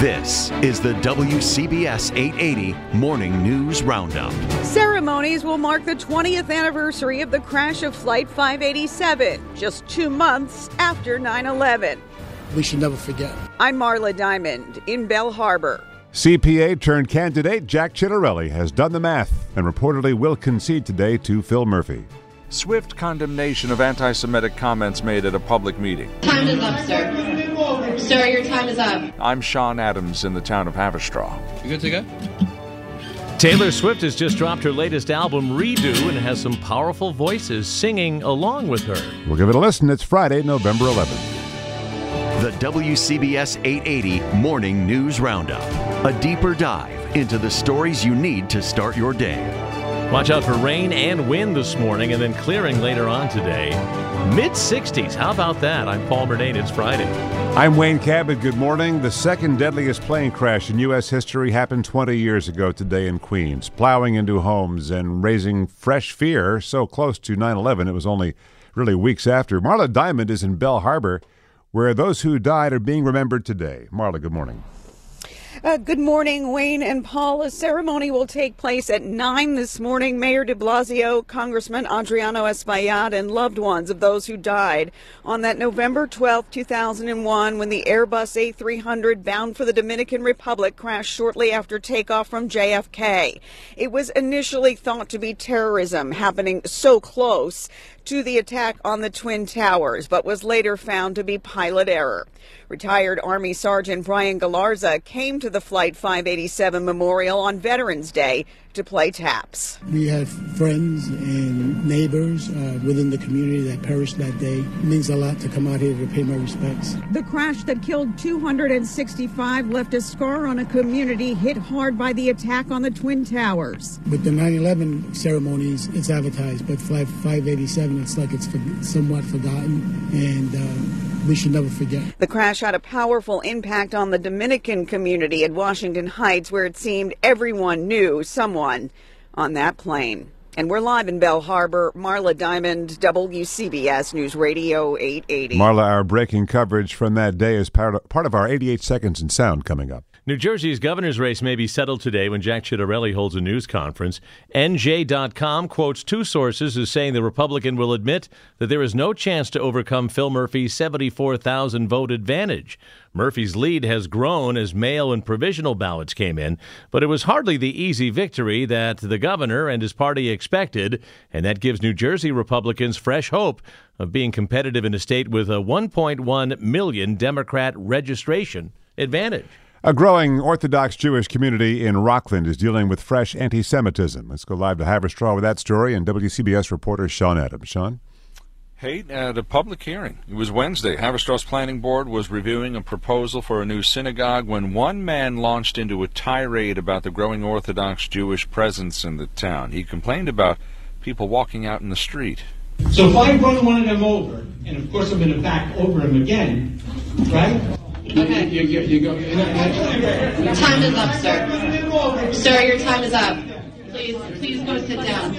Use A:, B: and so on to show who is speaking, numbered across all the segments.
A: This is the WCBS 880 Morning News Roundup.
B: Ceremonies will mark the 20th anniversary of the crash of Flight 587, just two months after 9 11.
C: We should never forget.
B: I'm Marla Diamond in Belle Harbor.
D: CPA turned candidate Jack Ciattarelli has done the math and reportedly will concede today to Phil Murphy.
E: Swift condemnation of anti Semitic comments made at a public meeting.
F: Time is up, sir. Sir, your time is up.
E: I'm Sean Adams in the town of Haverstraw.
G: You good to go?
H: Taylor Swift has just dropped her latest album, Redo, and has some powerful voices singing along with her.
D: We'll give it a listen. It's Friday, November 11th.
A: The WCBS 880 Morning News Roundup. A deeper dive into the stories you need to start your day.
H: Watch out for rain and wind this morning and then clearing later on today. Mid 60s. How about that? I'm Paul Murnane. It's Friday.
D: I'm Wayne Cabot. Good morning. The second deadliest plane crash in U.S. history happened 20 years ago today in Queens, plowing into homes and raising fresh fear so close to 9 11. It was only really weeks after. Marla Diamond is in Belle Harbor, where those who died are being remembered today. Marla, good morning.
B: Uh, good morning, Wayne and Paul. A ceremony will take place at 9 this morning. Mayor de Blasio, Congressman Adriano Espaillat, and loved ones of those who died on that November 12, 2001, when the Airbus A300 bound for the Dominican Republic crashed shortly after takeoff from JFK. It was initially thought to be terrorism happening so close to the attack on the Twin Towers, but was later found to be pilot error. Retired Army Sergeant Brian Galarza came to the Flight 587 memorial on Veterans Day to play taps.
C: We have friends and neighbors uh, within the community that perished that day. It means a lot to come out here to pay my respects.
B: The crash that killed 265 left a scar on a community hit hard by the attack on the Twin Towers.
C: With the 9 11 ceremonies, it's advertised, but Flight 587, it's like it's for, somewhat forgotten, and uh, we should never forget.
B: The crash had a powerful impact on the Dominican community at Washington Heights, where it seemed everyone knew someone on that plane. And we're live in Belle Harbor. Marla Diamond, WCBS News Radio 880.
D: Marla, our breaking coverage from that day is part of, part of our 88 Seconds in Sound coming up.
H: New Jersey's governor's race may be settled today when Jack Ciattarelli holds a news conference. NJ.com quotes two sources as saying the Republican will admit that there is no chance to overcome Phil Murphy's 74,000 vote advantage. Murphy's lead has grown as mail and provisional ballots came in, but it was hardly the easy victory that the governor and his party expected, and that gives New Jersey Republicans fresh hope of being competitive in a state with a 1.1 million Democrat registration advantage.
D: A growing Orthodox Jewish community in Rockland is dealing with fresh anti Semitism. Let's go live to Haverstraw with that story and WCBS reporter Sean Adams. Sean?
E: Hate at a public hearing. It was Wednesday. Haverstraw's planning board was reviewing a proposal for a new synagogue when one man launched into a tirade about the growing Orthodox Jewish presence in the town. He complained about people walking out in the street.
I: So if I run one of them over, and of course I'm going to back over him again, right?
F: Okay.
I: You, you, you go.
F: Time is up, sir. Sir, your time is up. Please, please go sit down.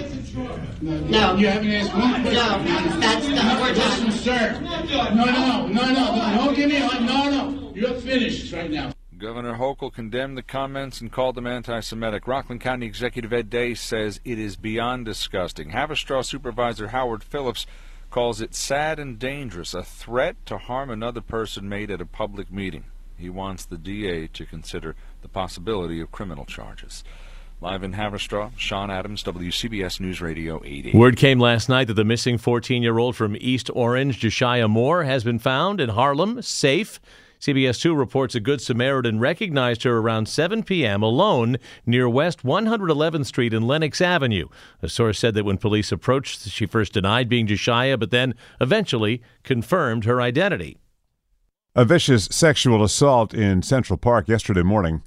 F: No.
I: You haven't asked me.
F: No, that's the, we're
I: Listen,
F: done.
I: sir. No, no, no, no. Don't give me. No, no. You're finished right now.
E: Governor Hochul condemned the comments and called them anti Semitic. Rockland County Executive Ed Day says it is beyond disgusting. Haverstraw Supervisor Howard Phillips calls it sad and dangerous, a threat to harm another person made at a public meeting. He wants the DA to consider the possibility of criminal charges. Live in Haverstraw, Sean Adams, WCBS News Radio 80.
H: Word came last night that the missing 14 year old from East Orange, Josiah Moore, has been found in Harlem, safe. CBS 2 reports a Good Samaritan recognized her around 7 p.m. alone near West 111th Street and Lenox Avenue. A source said that when police approached, she first denied being Josiah, but then eventually confirmed her identity.
D: A vicious sexual assault in Central Park yesterday morning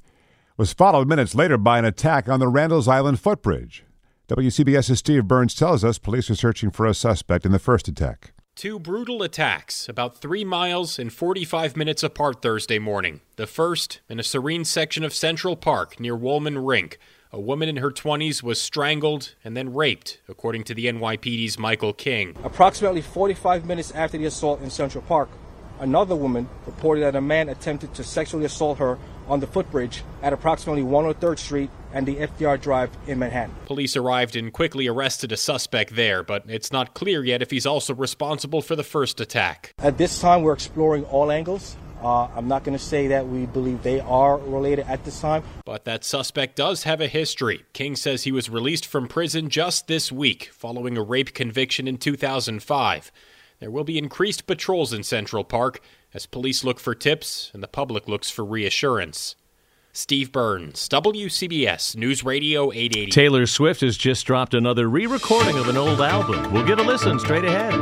D: was followed minutes later by an attack on the Randall's Island footbridge. WCBS's Steve Burns tells us police are searching for a suspect in the first attack.
J: Two brutal attacks, about three miles and 45 minutes apart Thursday morning. The first, in a serene section of Central Park near Wollman Rink. A woman in her 20s was strangled and then raped, according to the NYPD's Michael King.
K: Approximately 45 minutes after the assault in Central Park,
G: another woman reported that a man attempted to sexually assault her on the footbridge at approximately 103rd Street and the FDR Drive in Manhattan.
J: Police arrived and quickly arrested a suspect there, but it's not clear yet if he's also responsible for the first attack.
G: At this time, we're exploring all angles. Uh, I'm not going to say that we believe they are related at this time.
J: But that suspect does have a history. King says he was released from prison just this week following a rape conviction in 2005. There will be increased patrols in Central Park as police look for tips and the public looks for reassurance. Steve Burns, WCBS News Radio 880.
H: Taylor Swift has just dropped another re recording of an old album. We'll give a listen straight ahead.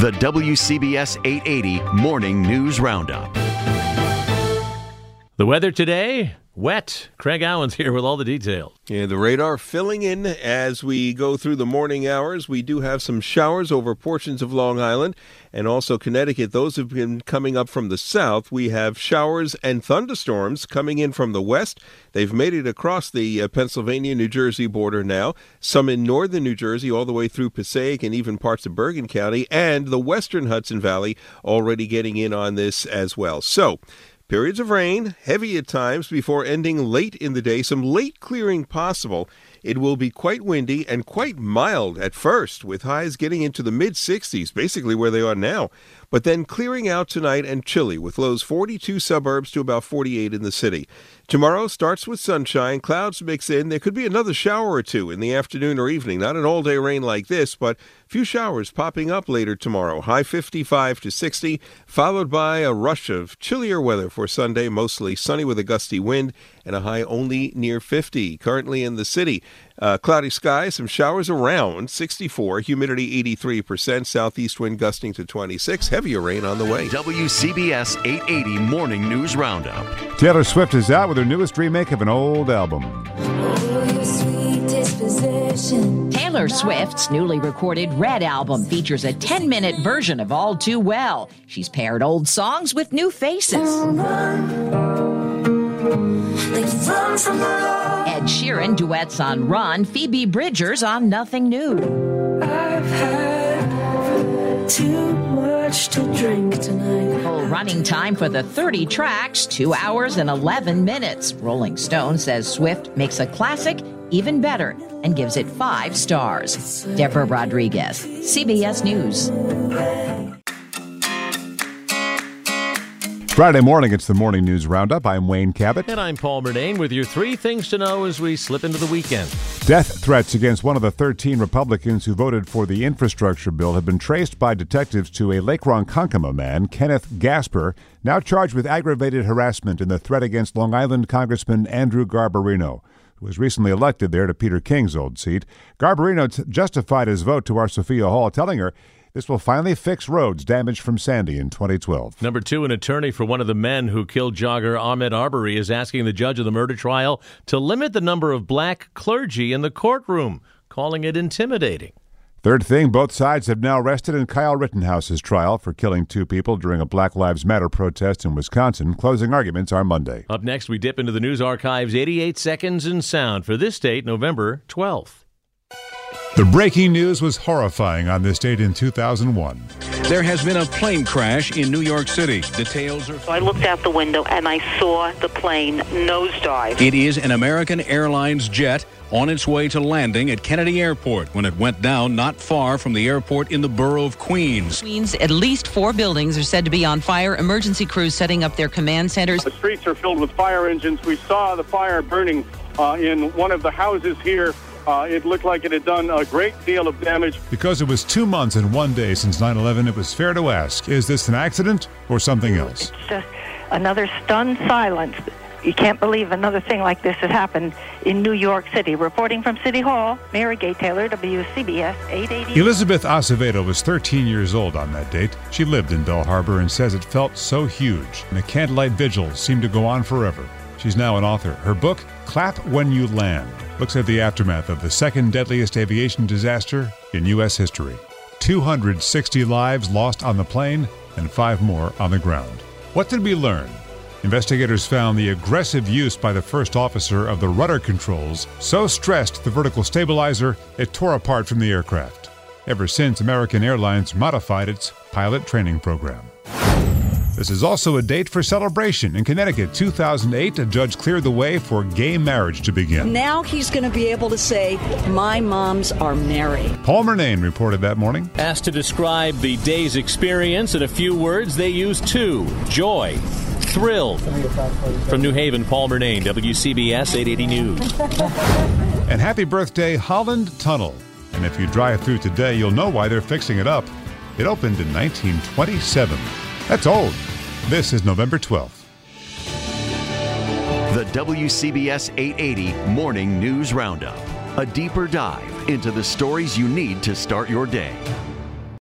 A: The WCBS 880 Morning News Roundup.
H: The weather today wet. Craig Allen's here with all the details.
K: Yeah, the radar filling in as we go through the morning hours. We do have some showers over portions of Long Island and also Connecticut. Those have been coming up from the south. We have showers and thunderstorms coming in from the west. They've made it across the uh, Pennsylvania New Jersey border now. Some in northern New Jersey, all the way through Passaic and even parts of Bergen County, and the western Hudson Valley already getting in on this as well. So, Periods of rain, heavy at times, before ending late in the day. Some late clearing possible. It will be quite windy and quite mild at first, with highs getting into the mid 60s, basically where they are now but then clearing out tonight and chilly with lows 42 suburbs to about 48 in the city. Tomorrow starts with sunshine, clouds mix in. There could be another shower or two in the afternoon or evening. Not an all day rain like this, but few showers popping up later tomorrow. High 55 to 60, followed by a rush of chillier weather for Sunday, mostly sunny with a gusty wind and a high only near 50. Currently in the city, uh, cloudy skies, some showers around 64, humidity 83%, southeast wind gusting to 26, heavier rain on the way.
A: WCBS 880 Morning News Roundup.
D: Taylor Swift is out with her newest remake of an old album.
L: Taylor Swift's newly recorded Red album features a 10 minute version of All Too Well. She's paired old songs with new faces. Ed Sheeran duets on Run, Phoebe Bridgers on Nothing New. I've had too much to drink tonight. Full running time for the 30 tracks, 2 hours and 11 minutes. Rolling Stone says Swift makes a classic even better and gives it 5 stars. Deborah Rodriguez, CBS News.
D: Friday morning, it's the Morning News Roundup. I'm Wayne Cabot.
H: And I'm Paul Murnane with your three things to know as we slip into the weekend.
D: Death threats against one of the 13 Republicans who voted for the infrastructure bill have been traced by detectives to a Lake Ronkonkoma man, Kenneth Gasper, now charged with aggravated harassment in the threat against Long Island Congressman Andrew Garbarino who was recently elected there to Peter King's old seat. Garbarino t- justified his vote to our Sophia Hall, telling her this will finally fix roads damaged from Sandy in 2012.
H: Number two, an attorney for one of the men who killed jogger Ahmaud Arbery is asking the judge of the murder trial to limit the number of black clergy in the courtroom, calling it intimidating.
D: Third thing, both sides have now rested in Kyle Rittenhouse's trial for killing two people during a Black Lives Matter protest in Wisconsin. Closing arguments are Monday.
H: Up next, we dip into the news archives 88 seconds in sound for this date, November 12th.
D: The breaking news was horrifying on this date in 2001.
M: There has been a plane crash in New York City. Details are.
N: So I looked out the window and I saw the plane nosedive.
M: It is an American Airlines jet on its way to landing at Kennedy Airport when it went down not far from the airport in the borough of Queens.
O: Queens, at least four buildings are said to be on fire. Emergency crews setting up their command centers.
P: The streets are filled with fire engines. We saw the fire burning uh, in one of the houses here uh, it looked like it had done a great deal of damage.
D: Because it was two months and one day since 9 11, it was fair to ask is this an accident or something else?
N: It's just another stunned silence. You can't believe another thing like this has happened in New York City. Reporting from City Hall, Mary Gay Taylor, WCBS 880.
D: Elizabeth Acevedo was 13 years old on that date. She lived in Belle Harbor and says it felt so huge, and the candlelight vigil seemed to go on forever. She's now an author. Her book, Clap When You Land, looks at the aftermath of the second deadliest aviation disaster in U.S. history. 260 lives lost on the plane and five more on the ground. What did we learn? Investigators found the aggressive use by the first officer of the rudder controls so stressed the vertical stabilizer it tore apart from the aircraft. Ever since, American Airlines modified its pilot training program. This is also a date for celebration. In Connecticut, 2008, a judge cleared the way for gay marriage to begin.
Q: Now he's going to be able to say, My moms are married.
D: Paul Murnane reported that morning.
H: Asked to describe the day's experience in a few words, they used two joy, thrilled. From New Haven, Paul Murnane, WCBS 880 News.
D: And happy birthday, Holland Tunnel. And if you drive through today, you'll know why they're fixing it up. It opened in 1927. That's old. This is November 12th.
A: The WCBS 880 Morning News Roundup. A deeper dive into the stories you need to start your day.